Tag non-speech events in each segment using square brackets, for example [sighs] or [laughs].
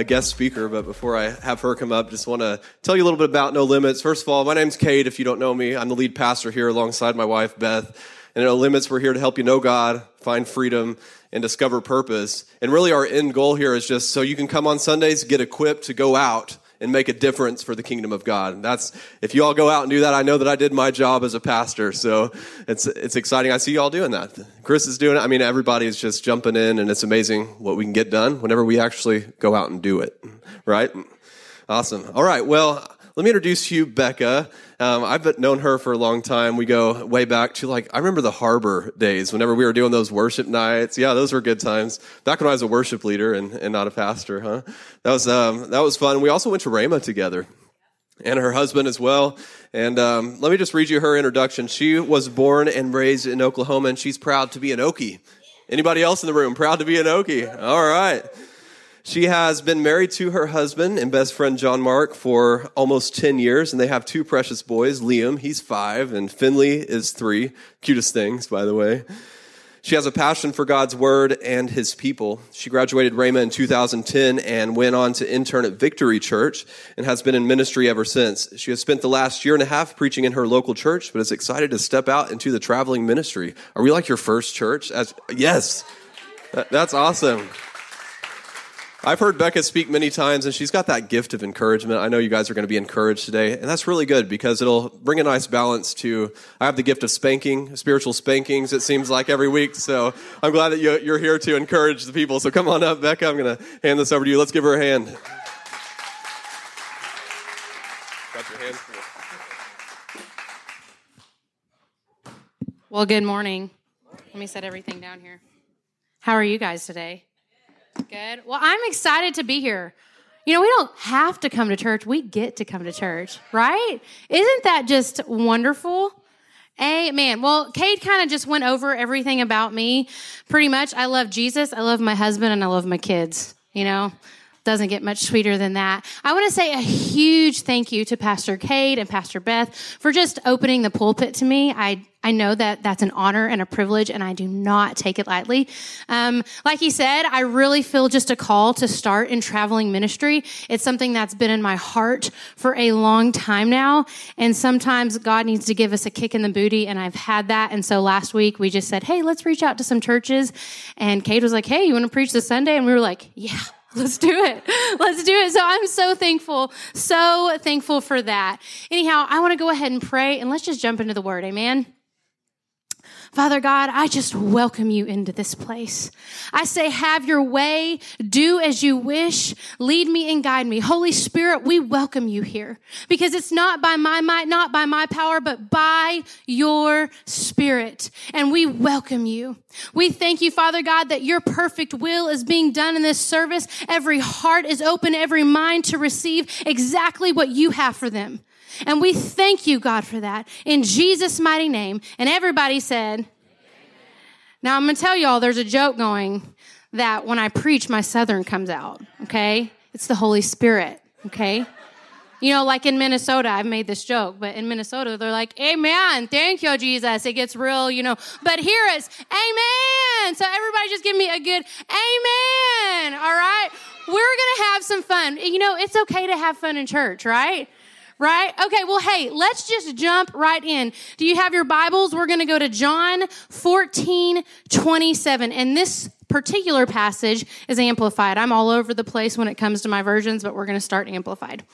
a guest speaker, but before I have her come up, just want to tell you a little bit about No Limits. First of all, my name's Cade. If you don't know me, I'm the lead pastor here alongside my wife, Beth. And at No Limits, we're here to help you know God, find freedom, and discover purpose. And really, our end goal here is just so you can come on Sundays, get equipped to go out and make a difference for the kingdom of God. And that's if you all go out and do that, I know that I did my job as a pastor. So it's it's exciting. I see you all doing that. Chris is doing it. I mean, everybody is just jumping in, and it's amazing what we can get done whenever we actually go out and do it. Right? Awesome. All right. Well, let me introduce you, Becca. Um, I've known her for a long time. We go way back to like, I remember the harbor days whenever we were doing those worship nights. Yeah, those were good times. Back when I was a worship leader and, and not a pastor, huh? That was, um, that was fun. We also went to Rhema together and her husband as well. And um, let me just read you her introduction. She was born and raised in Oklahoma and she's proud to be an Okie. Anybody else in the room proud to be an Okie? All right. She has been married to her husband and best friend John Mark for almost 10 years, and they have two precious boys Liam, he's five, and Finley is three. Cutest things, by the way. She has a passion for God's word and his people. She graduated Rhema in 2010 and went on to intern at Victory Church and has been in ministry ever since. She has spent the last year and a half preaching in her local church, but is excited to step out into the traveling ministry. Are we like your first church? As, yes. That, that's awesome. I've heard Becca speak many times, and she's got that gift of encouragement. I know you guys are going to be encouraged today, and that's really good because it'll bring a nice balance to. I have the gift of spanking, spiritual spankings, it seems like every week. So I'm glad that you're here to encourage the people. So come on up, Becca. I'm going to hand this over to you. Let's give her a hand. Well, good morning. Let me set everything down here. How are you guys today? Good. Well, I'm excited to be here. You know, we don't have to come to church, we get to come to church, right? Isn't that just wonderful? Amen. Well, Cade kind of just went over everything about me. Pretty much, I love Jesus, I love my husband, and I love my kids. You know, doesn't get much sweeter than that. I want to say a huge thank you to Pastor Cade and Pastor Beth for just opening the pulpit to me. I I know that that's an honor and a privilege, and I do not take it lightly. Um, like he said, I really feel just a call to start in traveling ministry. It's something that's been in my heart for a long time now, and sometimes God needs to give us a kick in the booty, and I've had that. And so last week we just said, "Hey, let's reach out to some churches," and Cade was like, "Hey, you want to preach this Sunday?" And we were like, "Yeah." [laughs] Let's do it. Let's do it. So I'm so thankful, so thankful for that. Anyhow, I want to go ahead and pray and let's just jump into the word. Amen. Father God, I just welcome you into this place. I say, have your way, do as you wish, lead me and guide me. Holy Spirit, we welcome you here because it's not by my might, not by my power, but by your spirit. And we welcome you. We thank you, Father God, that your perfect will is being done in this service. Every heart is open, every mind to receive exactly what you have for them. And we thank you, God, for that in Jesus' mighty name. And everybody said, Now I'm going to tell y'all there's a joke going that when I preach, my southern comes out, okay? It's the Holy Spirit, okay? You know, like in Minnesota, I've made this joke, but in Minnesota, they're like, Amen, thank you, Jesus. It gets real, you know. But here it's Amen. So everybody just give me a good Amen. All right? We're to have some fun. You know, it's okay to have fun in church, right? Right? Okay, well, hey, let's just jump right in. Do you have your Bibles? We're going to go to John 14, 27. And this particular passage is amplified. I'm all over the place when it comes to my versions, but we're going to start amplified.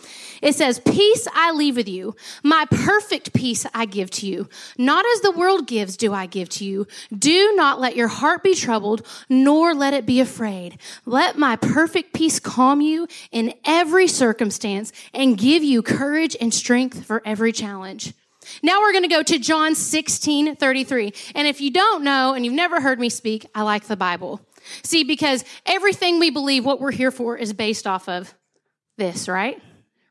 It says, Peace I leave with you. My perfect peace I give to you. Not as the world gives, do I give to you. Do not let your heart be troubled, nor let it be afraid. Let my perfect peace calm you in every circumstance and give you courage and strength for every challenge. Now we're going to go to John 16, 33. And if you don't know and you've never heard me speak, I like the Bible. See, because everything we believe, what we're here for, is based off of this, right?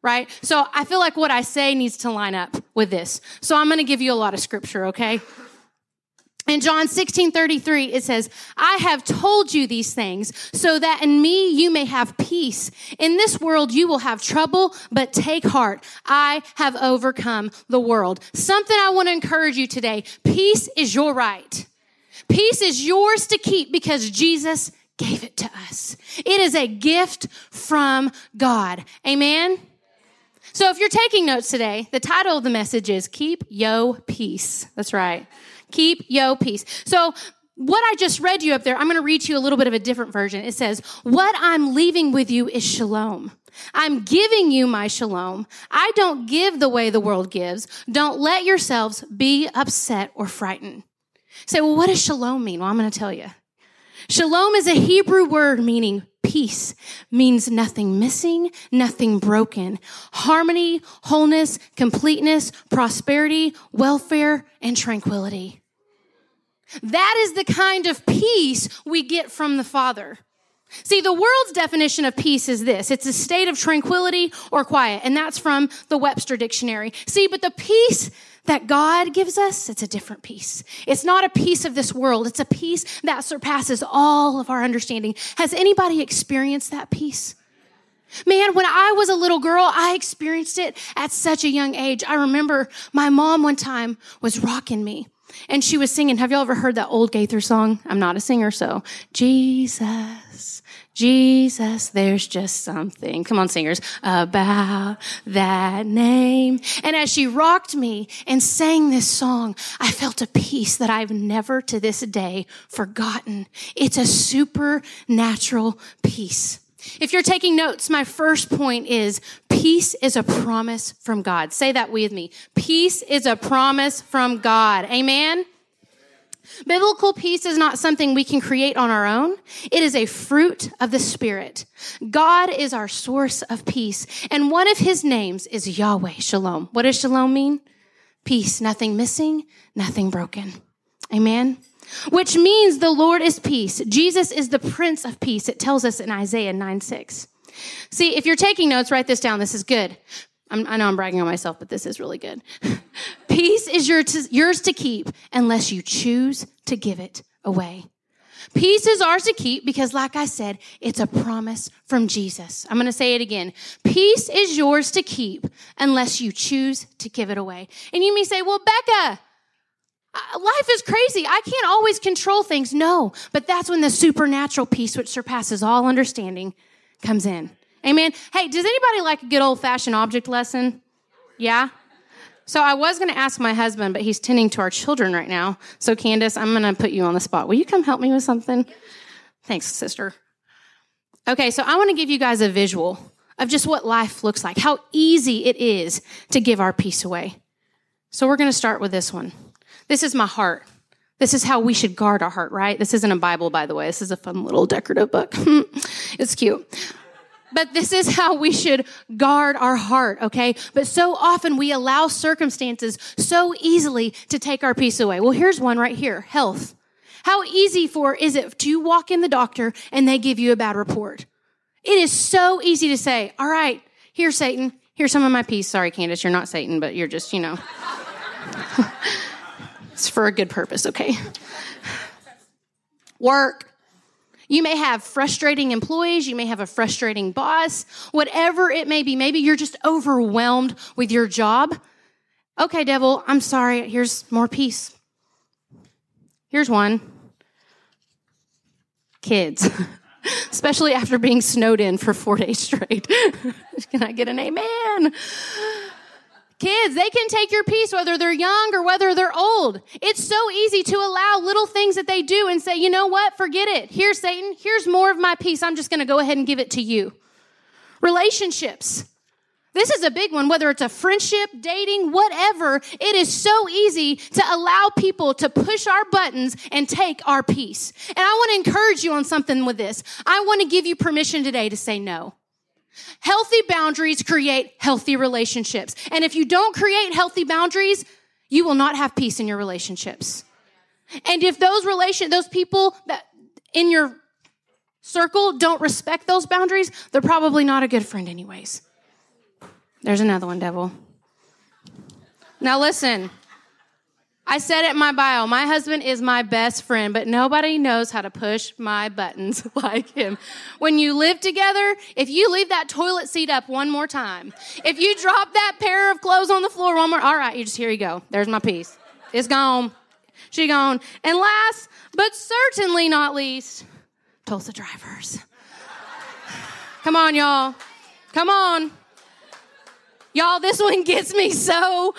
right? So I feel like what I say needs to line up with this. So I'm going to give you a lot of scripture, okay? In John 16, 33, it says, I have told you these things so that in me you may have peace. In this world you will have trouble, but take heart. I have overcome the world. Something I want to encourage you today. Peace is your right. Peace is yours to keep because Jesus gave it to us. It is a gift from God. Amen. So if you're taking notes today, the title of the message is Keep Yo Peace. That's right. Keep yo peace. So what I just read you up there, I'm going to read to you a little bit of a different version. It says, what I'm leaving with you is shalom. I'm giving you my shalom. I don't give the way the world gives. Don't let yourselves be upset or frightened. Say, well, what does shalom mean? Well, I'm going to tell you. Shalom is a Hebrew word meaning peace, means nothing missing, nothing broken. Harmony, wholeness, completeness, prosperity, welfare, and tranquility. That is the kind of peace we get from the Father. See, the world's definition of peace is this. It's a state of tranquility or quiet, and that's from the Webster Dictionary. See, but the peace that God gives us, it's a different peace. It's not a peace of this world. It's a peace that surpasses all of our understanding. Has anybody experienced that peace? Man, when I was a little girl, I experienced it at such a young age. I remember my mom one time was rocking me and she was singing. Have y'all ever heard that old Gaither song? I'm not a singer, so Jesus, Jesus, there's just something. Come on, singers, about that name. And as she rocked me and sang this song, I felt a peace that I've never to this day forgotten. It's a supernatural peace. If you're taking notes, my first point is peace is a promise from God. Say that with me. Peace is a promise from God. Amen. Biblical peace is not something we can create on our own. It is a fruit of the Spirit. God is our source of peace. And one of his names is Yahweh Shalom. What does shalom mean? Peace, nothing missing, nothing broken. Amen which means the Lord is peace. Jesus is the Prince of Peace. It tells us in Isaiah 9 6. See, if you're taking notes, write this down. This is good. I'm, i know I'm bragging on myself, but this is really good. [laughs] peace is your to, yours to keep unless you choose to give it away. Peace is ours to keep because, like I said, it's a promise from Jesus. I'm going to say it again. Peace is yours to keep unless you choose to give it away. And you may say, well, Becca, life is crazy. I can't always control things. No, but that's when the supernatural peace, which surpasses all understanding, comes in. Amen. Hey, does anybody like a good old fashioned object lesson? Yeah? So I was going to ask my husband, but he's tending to our children right now. So Candace, I'm going to put you on the spot. Will you come help me with something? Thanks, sister. Okay, so I want to give you guys a visual of just what life looks like, how easy it is to give our peace away. So we're going to start with this one. This is my heart. This is how we should guard our heart, right? This isn't a Bible, by the way. This is a fun little decorative book. [laughs] it's cute. But this is how we should guard our heart, okay? But so often we allow circumstances so easily to take our peace away. Well, here's one right here health. How easy for is it to walk in the doctor and they give you a bad report? It is so easy to say, all right, here, Satan, here's some of my peace. Sorry, Candace, you're not Satan, but you're just, you know. [laughs] It's for a good purpose, okay? Work. You may have frustrating employees. You may have a frustrating boss. Whatever it may be. Maybe you're just overwhelmed with your job. Okay, devil, I'm sorry. Here's more peace. Here's one kids, [laughs] especially after being snowed in for four days straight. [laughs] Can I get an amen? Kids, they can take your peace whether they're young or whether they're old. It's so easy to allow little things that they do and say, you know what? Forget it. Here's Satan. Here's more of my peace. I'm just going to go ahead and give it to you. Relationships. This is a big one, whether it's a friendship, dating, whatever. It is so easy to allow people to push our buttons and take our peace. And I want to encourage you on something with this. I want to give you permission today to say no. Healthy boundaries create healthy relationships. And if you don't create healthy boundaries, you will not have peace in your relationships. And if those relation, those people that in your circle don't respect those boundaries, they're probably not a good friend anyways. There's another one, devil. Now listen. I said it in my bio. My husband is my best friend, but nobody knows how to push my buttons [laughs] like him. When you live together, if you leave that toilet seat up one more time, if you drop that pair of clothes on the floor one more, all right, you just here you go. There's my peace. It's gone. She gone. And last, but certainly not least, Tulsa drivers. [sighs] Come on, y'all. Come on. Y'all, this one gets me so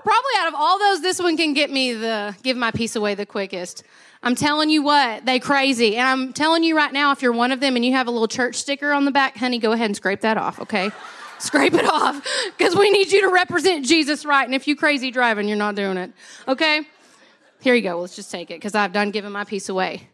Probably out of all those, this one can get me the give my peace away the quickest. I'm telling you what, they crazy. And I'm telling you right now, if you're one of them and you have a little church sticker on the back, honey, go ahead and scrape that off, okay? [laughs] scrape it off because we need you to represent Jesus right. And if you crazy driving, you're not doing it, okay? Here you go. Let's just take it because I've done giving my peace away.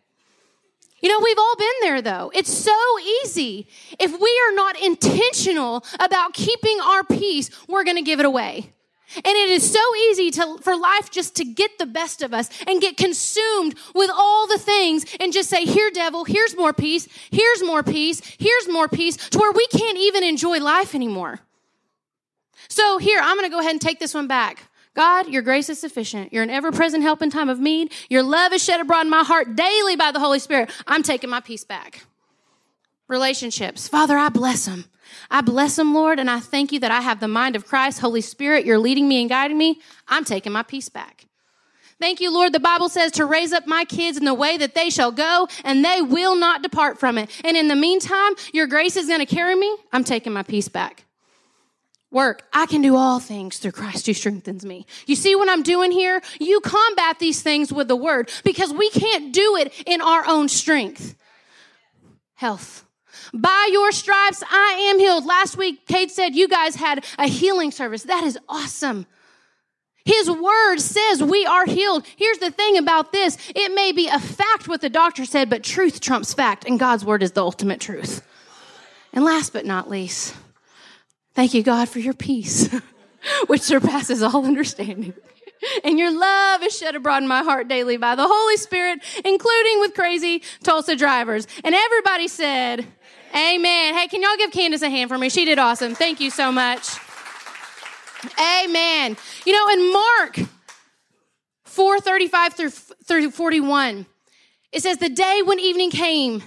You know, we've all been there though. It's so easy. If we are not intentional about keeping our peace, we're going to give it away. And it is so easy to, for life just to get the best of us and get consumed with all the things and just say, here, devil, here's more peace, here's more peace, here's more peace, to where we can't even enjoy life anymore. So here, I'm going to go ahead and take this one back. God, your grace is sufficient. You're an ever present help in time of need. Your love is shed abroad in my heart daily by the Holy Spirit. I'm taking my peace back. Relationships. Father, I bless them. I bless them, Lord, and I thank you that I have the mind of Christ. Holy Spirit, you're leading me and guiding me. I'm taking my peace back. Thank you, Lord. The Bible says to raise up my kids in the way that they shall go, and they will not depart from it. And in the meantime, your grace is going to carry me. I'm taking my peace back. Work. I can do all things through Christ who strengthens me. You see what I'm doing here? You combat these things with the word because we can't do it in our own strength. Health. By your stripes, I am healed. Last week, Cade said you guys had a healing service. That is awesome. His word says we are healed. Here's the thing about this it may be a fact what the doctor said, but truth trumps fact, and God's word is the ultimate truth. And last but not least, thank you, God, for your peace, [laughs] which surpasses all understanding. And your love is shed abroad in my heart daily by the Holy Spirit, including with crazy Tulsa drivers. And everybody said, Amen. Hey, can y'all give Candace a hand for me? She did awesome. Thank you so much. Amen. You know, in Mark 435 through, through 41, it says, The day when evening came,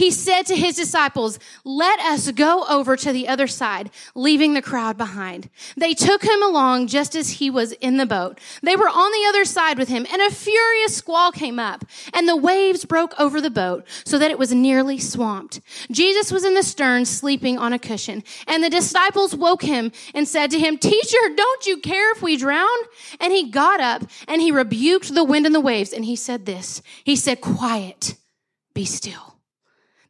he said to his disciples, let us go over to the other side, leaving the crowd behind. They took him along just as he was in the boat. They were on the other side with him and a furious squall came up and the waves broke over the boat so that it was nearly swamped. Jesus was in the stern sleeping on a cushion and the disciples woke him and said to him, teacher, don't you care if we drown? And he got up and he rebuked the wind and the waves and he said this, he said, quiet, be still.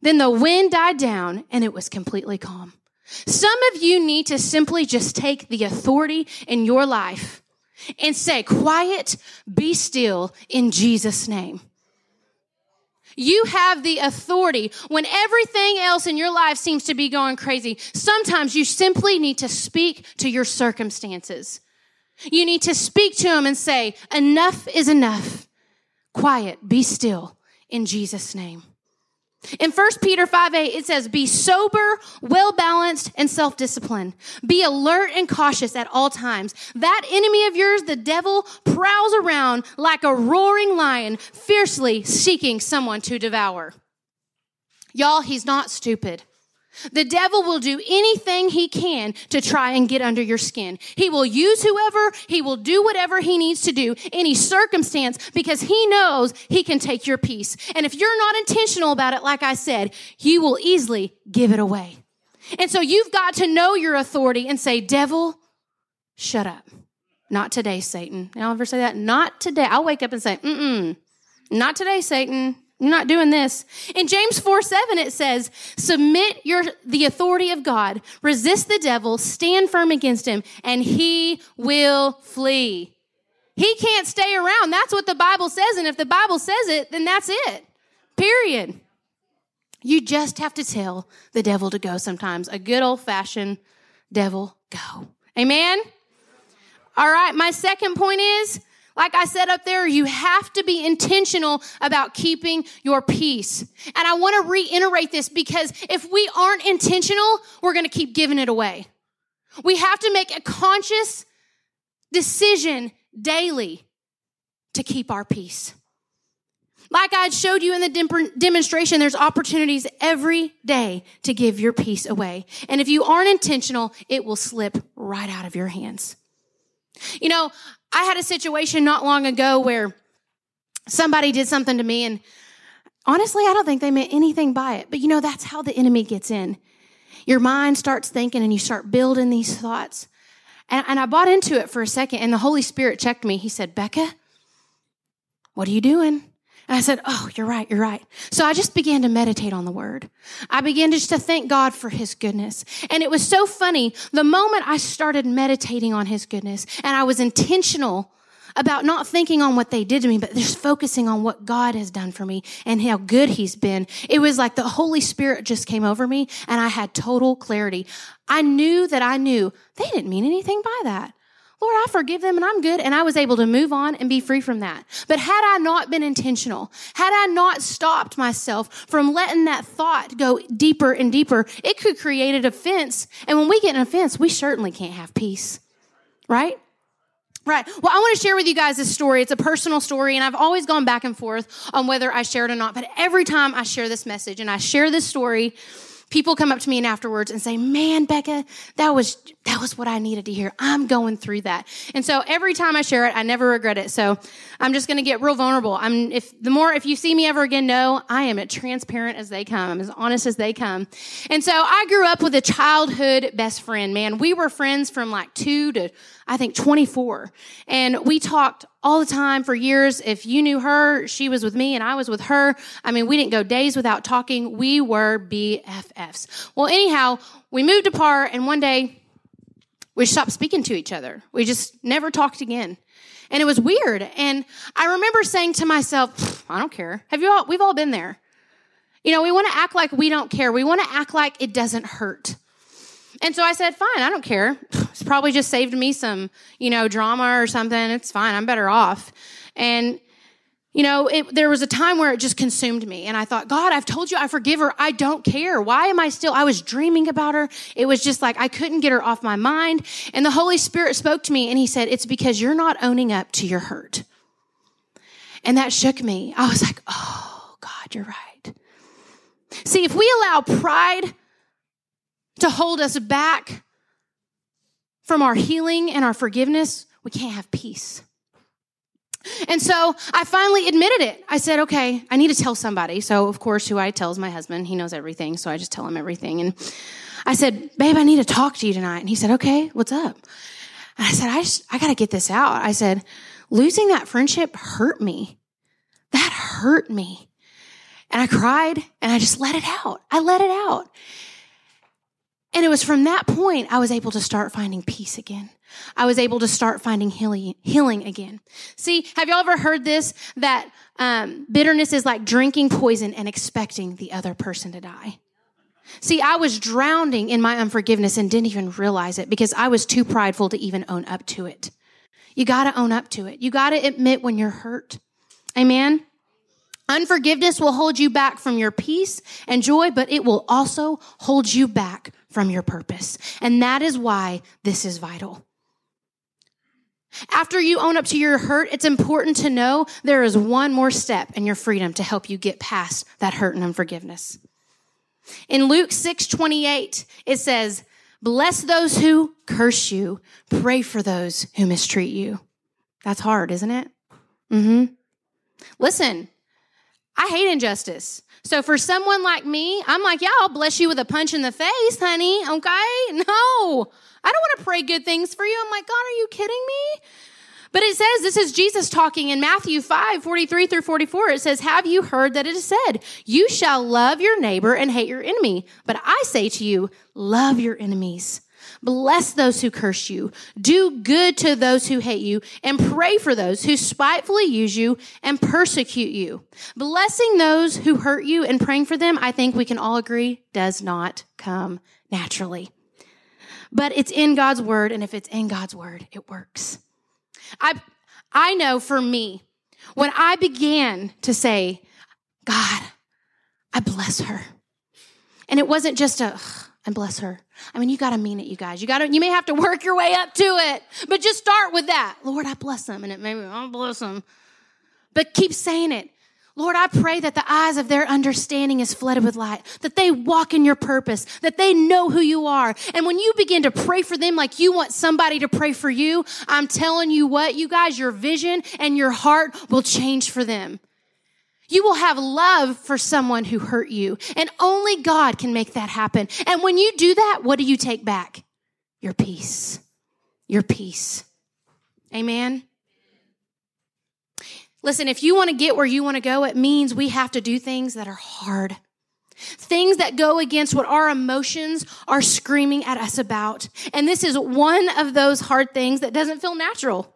Then the wind died down and it was completely calm. Some of you need to simply just take the authority in your life and say, quiet, be still in Jesus' name. You have the authority when everything else in your life seems to be going crazy. Sometimes you simply need to speak to your circumstances. You need to speak to them and say, enough is enough. Quiet, be still in Jesus' name. In 1 Peter 5 8, it says, Be sober, well balanced, and self disciplined. Be alert and cautious at all times. That enemy of yours, the devil, prowls around like a roaring lion, fiercely seeking someone to devour. Y'all, he's not stupid. The devil will do anything he can to try and get under your skin. He will use whoever, he will do whatever he needs to do, any circumstance, because he knows he can take your peace. And if you're not intentional about it, like I said, you will easily give it away. And so you've got to know your authority and say, devil, shut up. Not today, Satan. I'll ever say that? Not today. I'll wake up and say, mm-mm, not today, Satan. You're not doing this. In James 4 7, it says, Submit your, the authority of God, resist the devil, stand firm against him, and he will flee. He can't stay around. That's what the Bible says. And if the Bible says it, then that's it. Period. You just have to tell the devil to go sometimes. A good old fashioned devil go. Amen? All right. My second point is like I said up there, you have to be intentional about keeping your peace. And I want to reiterate this because if we aren't intentional, we're going to keep giving it away. We have to make a conscious decision daily to keep our peace. Like I showed you in the demonstration, there's opportunities every day to give your peace away. And if you aren't intentional, it will slip right out of your hands. You know, I had a situation not long ago where somebody did something to me and honestly, I don't think they meant anything by it. But you know, that's how the enemy gets in. Your mind starts thinking and you start building these thoughts. And, and I bought into it for a second and the Holy Spirit checked me. He said, Becca, what are you doing? I said, Oh, you're right, you're right. So I just began to meditate on the word. I began just to thank God for his goodness. And it was so funny. The moment I started meditating on his goodness and I was intentional about not thinking on what they did to me, but just focusing on what God has done for me and how good he's been. It was like the Holy Spirit just came over me and I had total clarity. I knew that I knew they didn't mean anything by that. Lord, I forgive them and I'm good. And I was able to move on and be free from that. But had I not been intentional, had I not stopped myself from letting that thought go deeper and deeper, it could create an offense. And when we get an offense, we certainly can't have peace. Right? Right. Well, I want to share with you guys this story. It's a personal story, and I've always gone back and forth on whether I share it or not. But every time I share this message and I share this story, people come up to me and afterwards and say, "Man, Becca, that was that was what I needed to hear. I'm going through that." And so every time I share it, I never regret it. So I'm just going to get real vulnerable. I'm if the more if you see me ever again, know I am as transparent as they come. I'm as honest as they come. And so I grew up with a childhood best friend. Man, we were friends from like two to I think 24. And we talked all the time for years. If you knew her, she was with me and I was with her. I mean, we didn't go days without talking. We were BFFs. Well, anyhow, we moved apart and one day we stopped speaking to each other. We just never talked again. And it was weird. And I remember saying to myself, I don't care. Have you all, we've all been there. You know, we want to act like we don't care. We want to act like it doesn't hurt. And so I said, fine, I don't care. It's probably just saved me some, you know, drama or something. It's fine. I'm better off. And, you know, it, there was a time where it just consumed me. And I thought, God, I've told you I forgive her. I don't care. Why am I still? I was dreaming about her. It was just like I couldn't get her off my mind. And the Holy Spirit spoke to me and he said, it's because you're not owning up to your hurt. And that shook me. I was like, oh, God, you're right. See, if we allow pride to hold us back from our healing and our forgiveness, we can't have peace. And so I finally admitted it. I said, okay, I need to tell somebody. So, of course, who I tell is my husband. He knows everything. So I just tell him everything. And I said, babe, I need to talk to you tonight. And he said, okay, what's up? And I said, I I got to get this out. I said, losing that friendship hurt me. That hurt me. And I cried and I just let it out. I let it out. And it was from that point I was able to start finding peace again. I was able to start finding healing, healing again. See, have y'all ever heard this? That um, bitterness is like drinking poison and expecting the other person to die. See, I was drowning in my unforgiveness and didn't even realize it because I was too prideful to even own up to it. You got to own up to it. You got to admit when you're hurt. Amen. Unforgiveness will hold you back from your peace and joy, but it will also hold you back from your purpose. And that is why this is vital. After you own up to your hurt, it's important to know there is one more step in your freedom to help you get past that hurt and unforgiveness. In Luke 6 28, it says, Bless those who curse you, pray for those who mistreat you. That's hard, isn't it? Mm-hmm. Listen, I hate injustice. So for someone like me, I'm like, yeah, I'll bless you with a punch in the face, honey. Okay. [laughs] No, I don't want to pray good things for you. I'm like, God, are you kidding me? But it says, this is Jesus talking in Matthew 5, 43 through 44. It says, Have you heard that it is said, You shall love your neighbor and hate your enemy? But I say to you, love your enemies. Bless those who curse you. Do good to those who hate you and pray for those who spitefully use you and persecute you. Blessing those who hurt you and praying for them, I think we can all agree, does not come naturally. But it's in God's word, and if it's in God's word, it works. I, I know for me, when I began to say, God, I bless her. And it wasn't just a, and bless her. I mean, you got to mean it, you guys. You got to, you may have to work your way up to it, but just start with that. Lord, I bless them. And it may be, I'll bless them. But keep saying it. Lord, I pray that the eyes of their understanding is flooded with light, that they walk in your purpose, that they know who you are. And when you begin to pray for them like you want somebody to pray for you, I'm telling you what, you guys, your vision and your heart will change for them. You will have love for someone who hurt you, and only God can make that happen. And when you do that, what do you take back? Your peace. Your peace. Amen. Listen, if you want to get where you want to go, it means we have to do things that are hard. Things that go against what our emotions are screaming at us about. And this is one of those hard things that doesn't feel natural.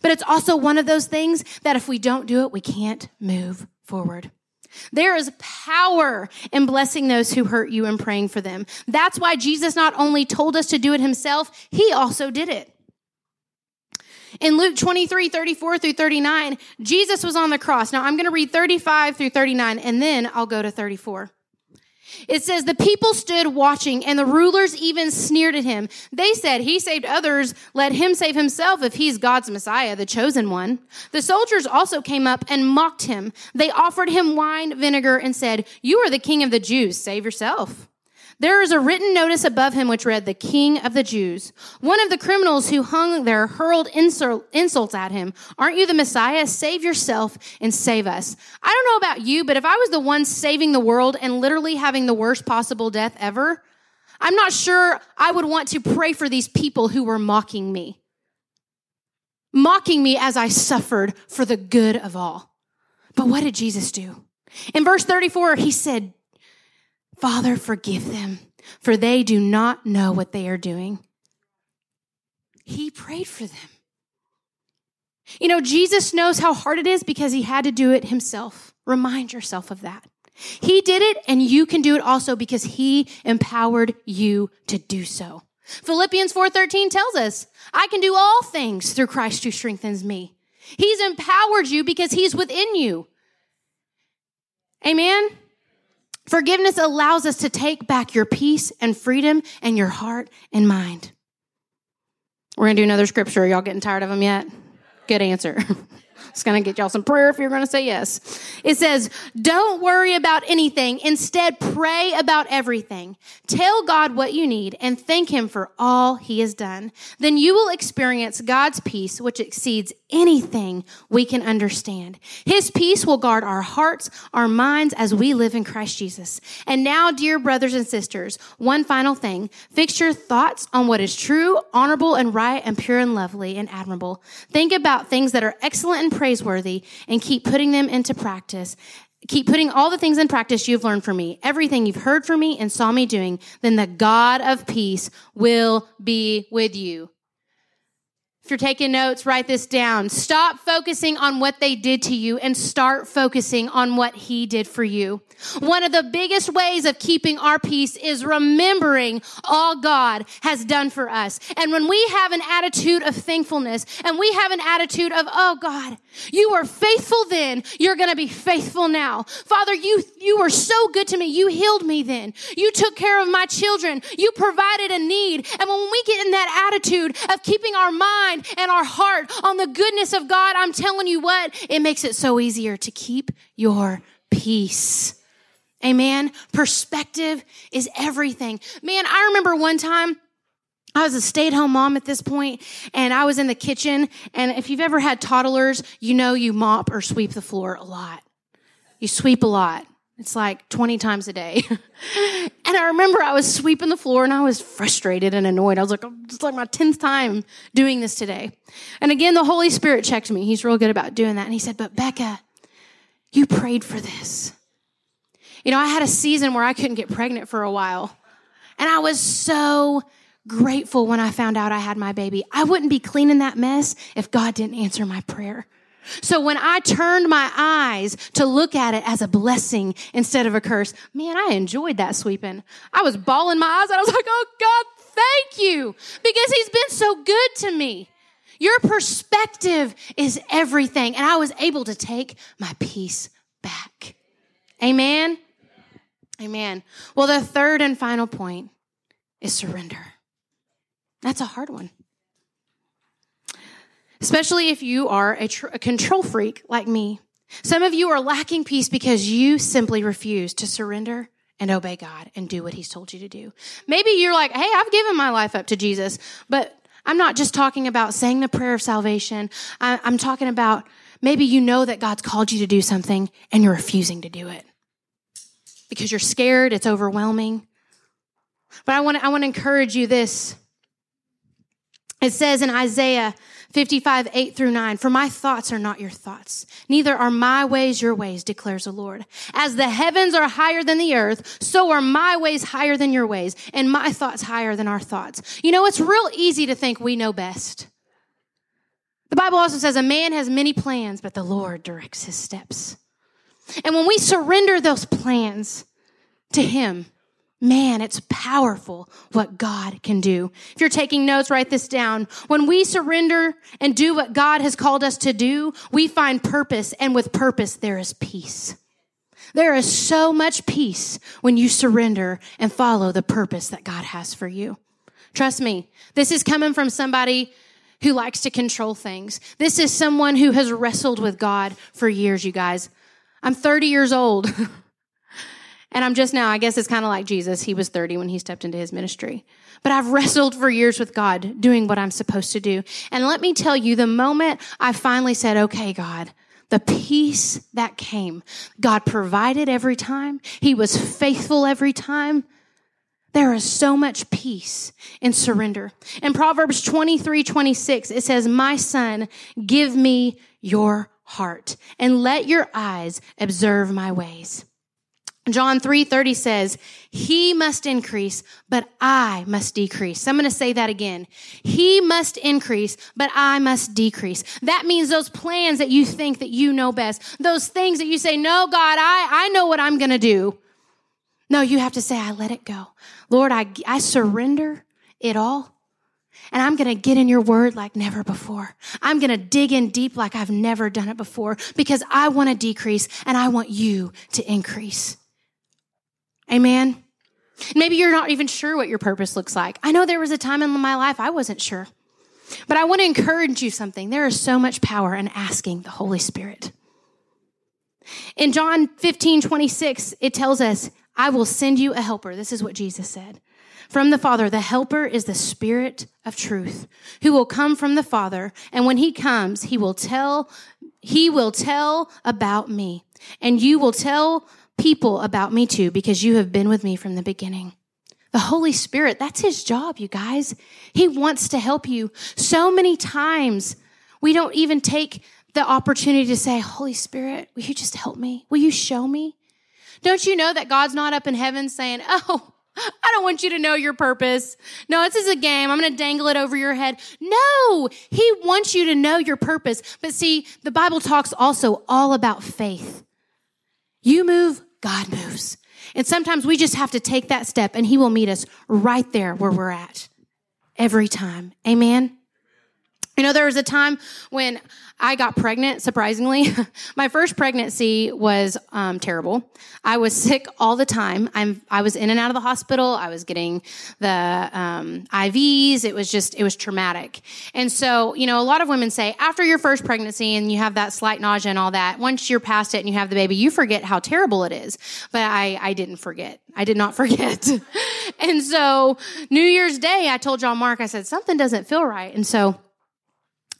But it's also one of those things that if we don't do it, we can't move forward. There is power in blessing those who hurt you and praying for them. That's why Jesus not only told us to do it himself, he also did it. In Luke 23, 34 through 39, Jesus was on the cross. Now I'm going to read 35 through 39 and then I'll go to 34. It says, the people stood watching and the rulers even sneered at him. They said, he saved others. Let him save himself if he's God's Messiah, the chosen one. The soldiers also came up and mocked him. They offered him wine, vinegar, and said, you are the king of the Jews. Save yourself. There is a written notice above him which read, The King of the Jews. One of the criminals who hung there hurled insults at him. Aren't you the Messiah? Save yourself and save us. I don't know about you, but if I was the one saving the world and literally having the worst possible death ever, I'm not sure I would want to pray for these people who were mocking me. Mocking me as I suffered for the good of all. But what did Jesus do? In verse 34, he said, Father, forgive them, for they do not know what they are doing. He prayed for them. You know, Jesus knows how hard it is because he had to do it himself. Remind yourself of that. He did it and you can do it also because he empowered you to do so. Philippians 4:13 tells us, I can do all things through Christ who strengthens me. He's empowered you because he's within you. Amen. Forgiveness allows us to take back your peace and freedom and your heart and mind. We're going to do another scripture. Are y'all getting tired of them yet? Good answer. [laughs] It's going to get y'all some prayer if you're going to say yes. It says, don't worry about anything. Instead, pray about everything. Tell God what you need and thank Him for all He has done. Then you will experience God's peace, which exceeds anything we can understand. His peace will guard our hearts, our minds as we live in Christ Jesus. And now, dear brothers and sisters, one final thing. Fix your thoughts on what is true, honorable and right and pure and lovely and admirable. Think about things that are excellent and praiseworthy and keep putting them into practice. Keep putting all the things in practice you've learned from me, everything you've heard from me and saw me doing, then the God of peace will be with you. If you're taking notes, write this down. Stop focusing on what they did to you and start focusing on what he did for you. One of the biggest ways of keeping our peace is remembering all God has done for us. And when we have an attitude of thankfulness and we have an attitude of, oh God, you were faithful then, you're going to be faithful now. Father, you, you were so good to me. You healed me then. You took care of my children. You provided a need. And when we get in that attitude of keeping our mind mind and our heart on the goodness of God, I'm telling you what, it makes it so easier to keep your peace. Amen. Perspective is everything. Man, I remember one time I was a stay at home mom at this point and I was in the kitchen. And if you've ever had toddlers, you know you mop or sweep the floor a lot. You sweep a lot. It's like 20 times a day. [laughs] and I remember I was sweeping the floor and I was frustrated and annoyed. I was like, oh, it's like my 10th time doing this today. And again, the Holy Spirit checked me. He's real good about doing that. And he said, But Becca, you prayed for this. You know, I had a season where I couldn't get pregnant for a while. And I was so grateful when I found out I had my baby. I wouldn't be cleaning that mess if God didn't answer my prayer. So when I turned my eyes to look at it as a blessing instead of a curse, man, I enjoyed that sweeping. I was bawling my eyes out. I was like, oh God, thank you. Because he's been so good to me. Your perspective is everything. And I was able to take my peace back. Amen. Amen. Well, the third and final point is surrender. That's a hard one. Especially if you are a, tr- a control freak like me. Some of you are lacking peace because you simply refuse to surrender and obey God and do what He's told you to do. Maybe you're like, hey, I've given my life up to Jesus, but I'm not just talking about saying the prayer of salvation. I, am talking about maybe you know that God's called you to do something and you're refusing to do it because you're scared, it's overwhelming. But I want to, I want to encourage you this. It says in Isaiah 55, 8 through 9, For my thoughts are not your thoughts, neither are my ways your ways, declares the Lord. As the heavens are higher than the earth, so are my ways higher than your ways, and my thoughts higher than our thoughts. You know, it's real easy to think we know best. The Bible also says a man has many plans, but the Lord directs his steps. And when we surrender those plans to Him, Man, it's powerful what God can do. If you're taking notes, write this down. When we surrender and do what God has called us to do, we find purpose, and with purpose, there is peace. There is so much peace when you surrender and follow the purpose that God has for you. Trust me, this is coming from somebody who likes to control things. This is someone who has wrestled with God for years, you guys. I'm 30 years old. [laughs] And I'm just now, I guess it's kind of like Jesus. He was 30 when he stepped into his ministry. But I've wrestled for years with God doing what I'm supposed to do. And let me tell you, the moment I finally said, okay, God, the peace that came, God provided every time. He was faithful every time. There is so much peace in surrender. In Proverbs 23, 26, it says, My son, give me your heart and let your eyes observe my ways. John 3:30 says, "He must increase, but I must decrease." So I'm going to say that again. He must increase, but I must decrease. That means those plans that you think that you know best, those things that you say, "No, God, I I know what I'm going to do." No, you have to say, "I let it go." Lord, I I surrender it all. And I'm going to get in your word like never before. I'm going to dig in deep like I've never done it before because I want to decrease and I want you to increase. Amen. Maybe you're not even sure what your purpose looks like. I know there was a time in my life I wasn't sure. But I want to encourage you something. There is so much power in asking the Holy Spirit. In John 15, 26, it tells us, I will send you a helper. This is what Jesus said. From the Father, the helper is the Spirit of truth, who will come from the Father. And when he comes, he will tell, he will tell about me. And you will tell people about me too because you have been with me from the beginning. The Holy Spirit, that's his job, you guys. He wants to help you. So many times we don't even take the opportunity to say, Holy Spirit, will you just help me? Will you show me? Don't you know that God's not up in heaven saying, Oh, I don't want you to know your purpose. No, this is a game. I'm going to dangle it over your head. No, He wants you to know your purpose. But see, the Bible talks also all about faith. You move, God moves. And sometimes we just have to take that step and He will meet us right there where we're at every time. Amen. You know, there was a time when I got pregnant, surprisingly. [laughs] My first pregnancy was um, terrible. I was sick all the time. I'm, I was in and out of the hospital. I was getting the um, IVs. It was just, it was traumatic. And so, you know, a lot of women say after your first pregnancy and you have that slight nausea and all that, once you're past it and you have the baby, you forget how terrible it is. But I, I didn't forget. I did not [laughs] forget. and so, New Year's Day, I told John Mark, I said, something doesn't feel right. And so,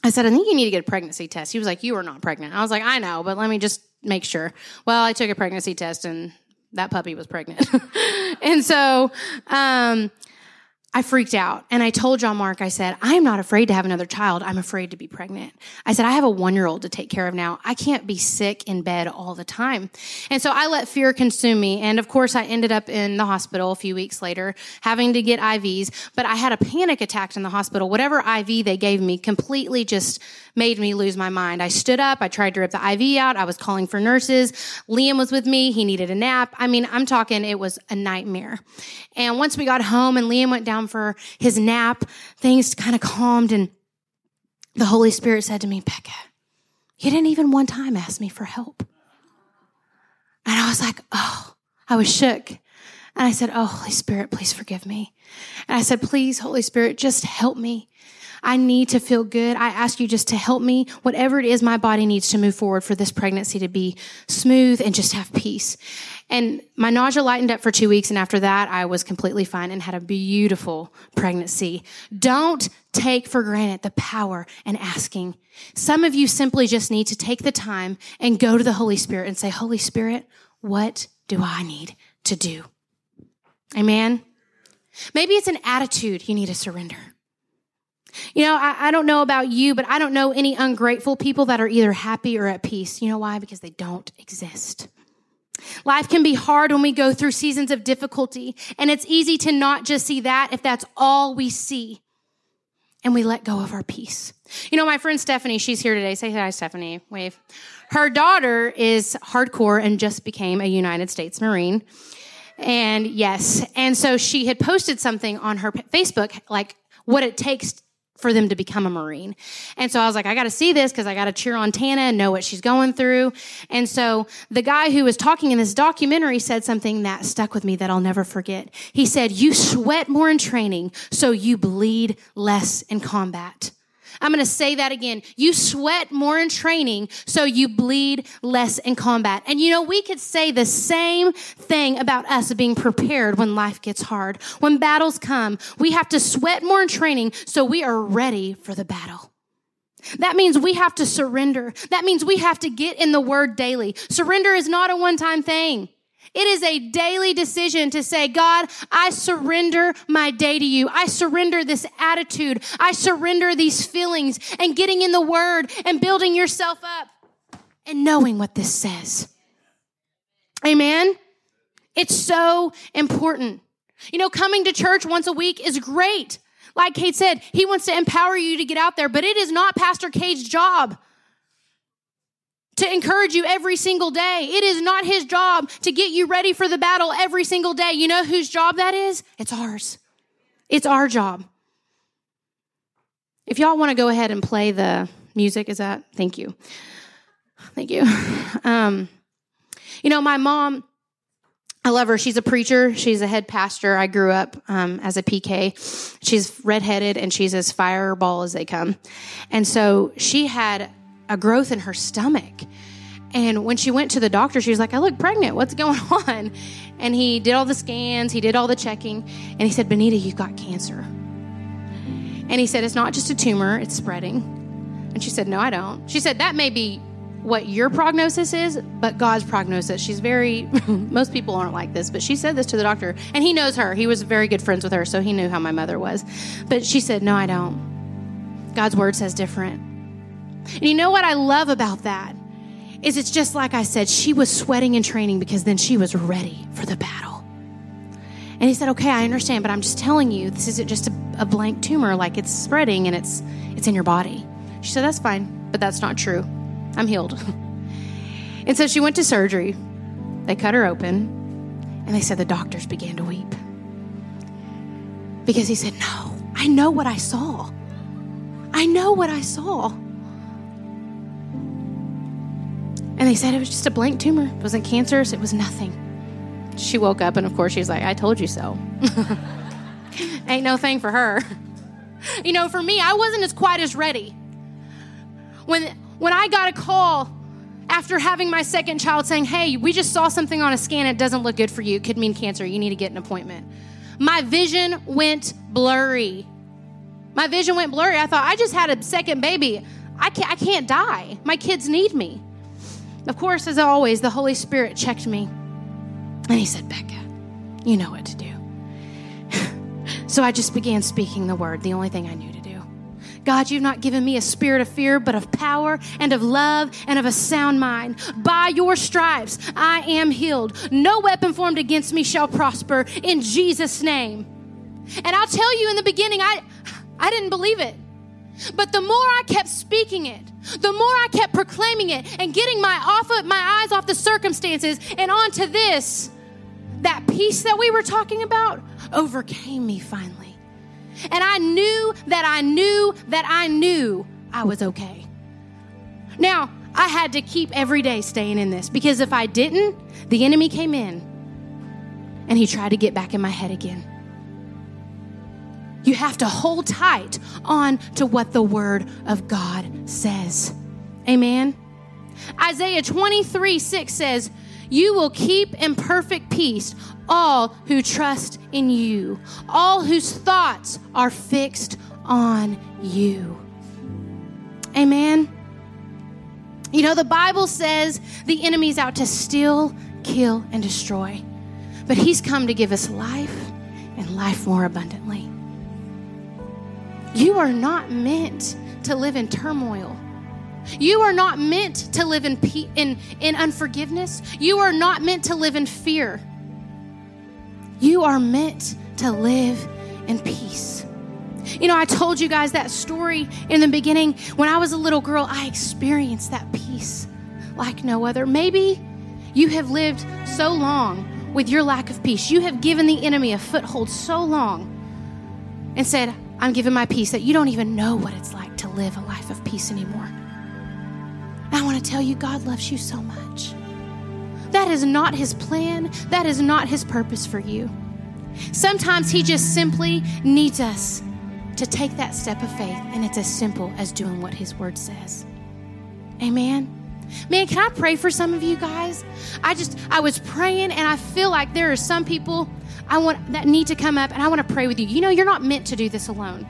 I said, I think you need to get a pregnancy test. He was like, You are not pregnant. I was like, I know, but let me just make sure. Well, I took a pregnancy test and that puppy was pregnant. [laughs] and so, um, I freaked out and I told John Mark, I said, I am not afraid to have another child. I'm afraid to be pregnant. I said, I have a one year old to take care of now. I can't be sick in bed all the time. And so I let fear consume me. And of course, I ended up in the hospital a few weeks later having to get IVs, but I had a panic attack in the hospital. Whatever IV they gave me completely just made me lose my mind. I stood up. I tried to rip the IV out. I was calling for nurses. Liam was with me. He needed a nap. I mean, I'm talking, it was a nightmare. And once we got home and Liam went down for his nap, things kind of calmed and the Holy Spirit said to me, Becca, you didn't even one time ask me for help. And I was like, oh, I was shook. And I said, Oh, Holy Spirit, please forgive me. And I said, Please, Holy Spirit, just help me. I need to feel good. I ask you just to help me, whatever it is my body needs to move forward for this pregnancy to be smooth and just have peace. And my nausea lightened up for two weeks. And after that, I was completely fine and had a beautiful pregnancy. Don't take for granted the power and asking. Some of you simply just need to take the time and go to the Holy Spirit and say, Holy Spirit, what do I need to do? Amen. Maybe it's an attitude you need to surrender. You know, I, I, don't know about you, but I don't know any ungrateful people that are either happy or at peace. You know why? Because they don't exist. Life can be hard when we go through seasons of difficulty, and it's easy to not just see that if that's all we see and we let go of our peace. You know, my friend Stephanie, she's here today. Say hi, Stephanie. Wave. Her daughter is hardcore and just became a United States Marine. And yes, and so she had posted something on her Facebook, like what it takes for them to become a Marine. And so I was like, I got to see this because I got to cheer on Tana and know what she's going through. And so the guy who was talking in this documentary said something that stuck with me that I'll never forget. He said, You sweat more in training, so you bleed less in combat. I'm going to say that again. You sweat more in training, so you bleed less in combat. And you know, we could say the same thing about us being prepared when life gets hard. When battles come, we have to sweat more in training, so we are ready for the battle. That means we have to surrender. That means we have to get in the word daily. Surrender is not a one time thing. It is a daily decision to say, God, I surrender my day to you. I surrender this attitude. I surrender these feelings and getting in the word and building yourself up and knowing what this says. Amen. It's so important. You know, coming to church once a week is great. Like Cade said, he wants to empower you to get out there, but it is not Pastor Cade's job to encourage you every single day. It is not his job to get you ready for the battle every single day. You know whose job that is? It's ours. It's our job. If y'all want to go ahead and play the music, is that? Thank you. Thank you. [laughs] Um, you know, my mom, I love her. She's a preacher. She's a head pastor. I grew up um, as a PK. She's redheaded and she's as fireball as they come. And so she had a growth in her stomach. And when she went to the doctor, she was like, I look pregnant. What's going [laughs] on? And he did all the scans, he did all the checking, and he said, Benita, you've got cancer. And he said, It's not just a tumor, it's spreading. And she said, No, I don't. She said, That may be what your prognosis is, but God's prognosis. She's very, [laughs] most people aren't like this, but she said this to the doctor, and he knows her. He was very good friends with her, so he knew how my mother was. But she said, No, I don't. God's word says different. And you know what I love about that? Is it's just like I said, she was sweating and training because then she was ready for the battle. And he said, Okay, I understand, but I'm just telling you, this isn't just a, a blank tumor, like it's spreading and it's it's in your body. She said, That's fine, but that's not true. I'm healed. [laughs] and so she went to surgery. They cut her open, and they said the doctors began to weep. Because he said, No, I know what I saw. I know what I saw. And they said it was just a blank tumor. It wasn't cancerous, it was nothing. She woke up, and of course, she's like, I told you so. [laughs] Ain't no thing for her. You know, for me, I wasn't as quite as ready. When, when I got a call after having my second child saying, Hey, we just saw something on a scan, it doesn't look good for you, it could mean cancer, you need to get an appointment. My vision went blurry. My vision went blurry. I thought, I just had a second baby. I can't, I can't die. My kids need me. Of course, as always, the Holy Spirit checked me and he said, Becca, you know what to do. [laughs] so I just began speaking the word, the only thing I knew to do. God, you've not given me a spirit of fear, but of power and of love and of a sound mind. By your stripes, I am healed. No weapon formed against me shall prosper in Jesus' name. And I'll tell you in the beginning, I, I didn't believe it. But the more I kept speaking it, the more I kept proclaiming it and getting my off of, my eyes off the circumstances and onto this, that peace that we were talking about overcame me finally. And I knew that I knew that I knew I was okay. Now, I had to keep every day staying in this because if I didn't, the enemy came in and he tried to get back in my head again. You have to hold tight on to what the word of God says. Amen. Isaiah 23 6 says, You will keep in perfect peace all who trust in you, all whose thoughts are fixed on you. Amen. You know, the Bible says the enemy's out to steal, kill, and destroy, but he's come to give us life and life more abundantly. You are not meant to live in turmoil. You are not meant to live in, in, in unforgiveness. You are not meant to live in fear. You are meant to live in peace. You know, I told you guys that story in the beginning. When I was a little girl, I experienced that peace like no other. Maybe you have lived so long with your lack of peace. You have given the enemy a foothold so long and said, I'm giving my peace that you don't even know what it's like to live a life of peace anymore. I want to tell you, God loves you so much. That is not His plan, that is not His purpose for you. Sometimes He just simply needs us to take that step of faith, and it's as simple as doing what His Word says. Amen. Man, can I pray for some of you guys? I just, I was praying, and I feel like there are some people I want that need to come up, and I want to pray with you. You know, you're not meant to do this alone.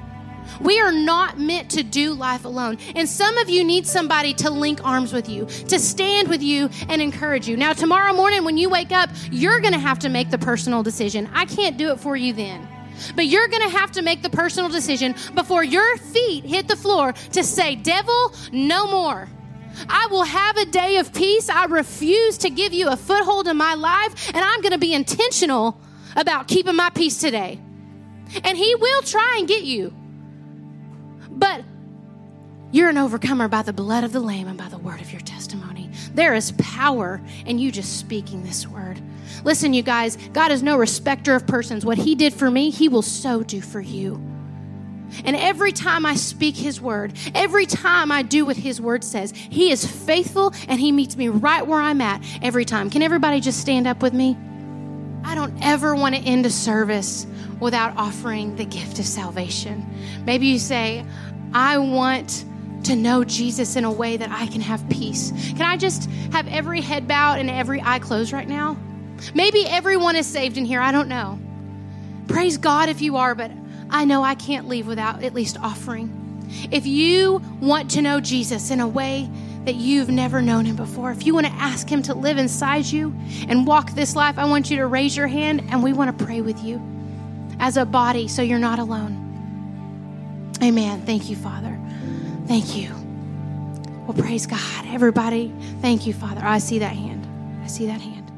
We are not meant to do life alone. And some of you need somebody to link arms with you, to stand with you and encourage you. Now, tomorrow morning when you wake up, you're going to have to make the personal decision. I can't do it for you then. But you're going to have to make the personal decision before your feet hit the floor to say, Devil, no more. I will have a day of peace. I refuse to give you a foothold in my life, and I'm going to be intentional about keeping my peace today. And He will try and get you. But you're an overcomer by the blood of the Lamb and by the word of your testimony. There is power in you just speaking this word. Listen, you guys, God is no respecter of persons. What He did for me, He will so do for you. And every time I speak His word, every time I do what His word says, He is faithful and He meets me right where I'm at every time. Can everybody just stand up with me? I don't ever want to end a service without offering the gift of salvation. Maybe you say, I want to know Jesus in a way that I can have peace. Can I just have every head bowed and every eye closed right now? Maybe everyone is saved in here. I don't know. Praise God if you are, but I know I can't leave without at least offering. If you want to know Jesus in a way that you've never known him before, if you want to ask him to live inside you and walk this life, I want you to raise your hand and we want to pray with you as a body so you're not alone. Amen. Thank you, Father. Thank you. Well, praise God. Everybody, thank you, Father. I see that hand. I see that hand.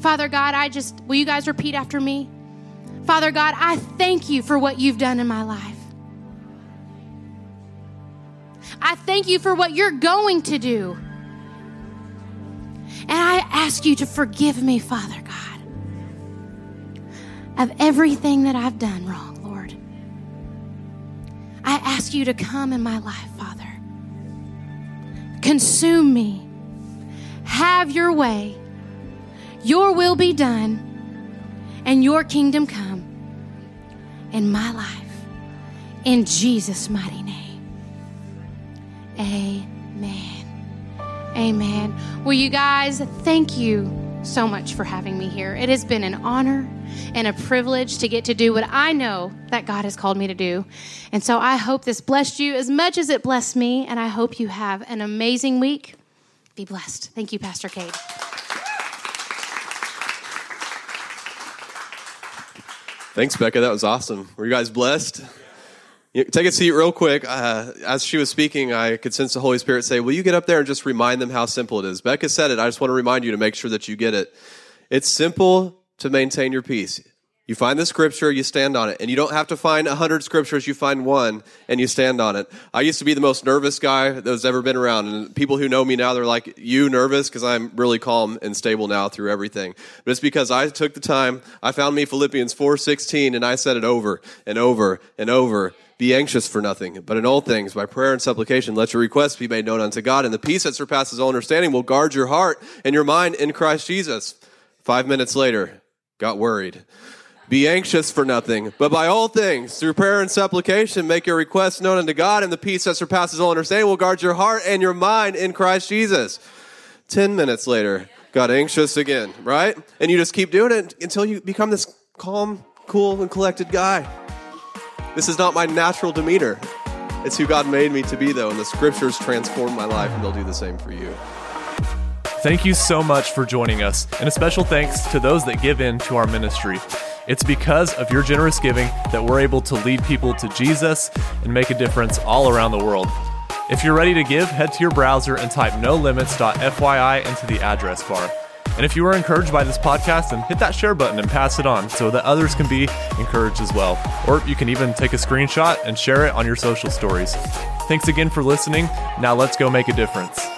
Father God, I just, will you guys repeat after me? Father God, I thank you for what you've done in my life. I thank you for what you're going to do. And I ask you to forgive me, Father God, of everything that I've done wrong, Lord. I ask you to come in my life, Father. Consume me. Have your way. Your will be done and your kingdom come in my life. In Jesus' mighty name. Amen. Amen. Well, you guys, thank you so much for having me here. It has been an honor and a privilege to get to do what I know that God has called me to do. And so I hope this blessed you as much as it blessed me, and I hope you have an amazing week. Be blessed. Thank you, Pastor Cade. Thanks, Becca. That was awesome. Were you guys blessed? Take a seat real quick. Uh, as she was speaking, I could sense the Holy Spirit say, Will you get up there and just remind them how simple it is? Becca said it. I just want to remind you to make sure that you get it. It's simple to maintain your peace. You find the scripture, you stand on it. And you don't have to find a hundred scriptures, you find one and you stand on it. I used to be the most nervous guy that's ever been around. And people who know me now, they're like, You nervous? Because I'm really calm and stable now through everything. But it's because I took the time, I found me Philippians 4:16, and I said it over and over and over be anxious for nothing, but in all things, by prayer and supplication, let your requests be made known unto God, and the peace that surpasses all understanding will guard your heart and your mind in Christ Jesus. Five minutes later, got worried. Be anxious for nothing, but by all things, through prayer and supplication, make your requests known unto God, and the peace that surpasses all understanding will guard your heart and your mind in Christ Jesus. Ten minutes later, got anxious again, right? And you just keep doing it until you become this calm, cool, and collected guy. This is not my natural demeanor. It's who God made me to be, though, and the scriptures transform my life, and they'll do the same for you. Thank you so much for joining us, and a special thanks to those that give in to our ministry. It's because of your generous giving that we're able to lead people to Jesus and make a difference all around the world. If you're ready to give, head to your browser and type nolimits.fyi into the address bar. And if you were encouraged by this podcast, then hit that share button and pass it on so that others can be encouraged as well. Or you can even take a screenshot and share it on your social stories. Thanks again for listening. Now let's go make a difference.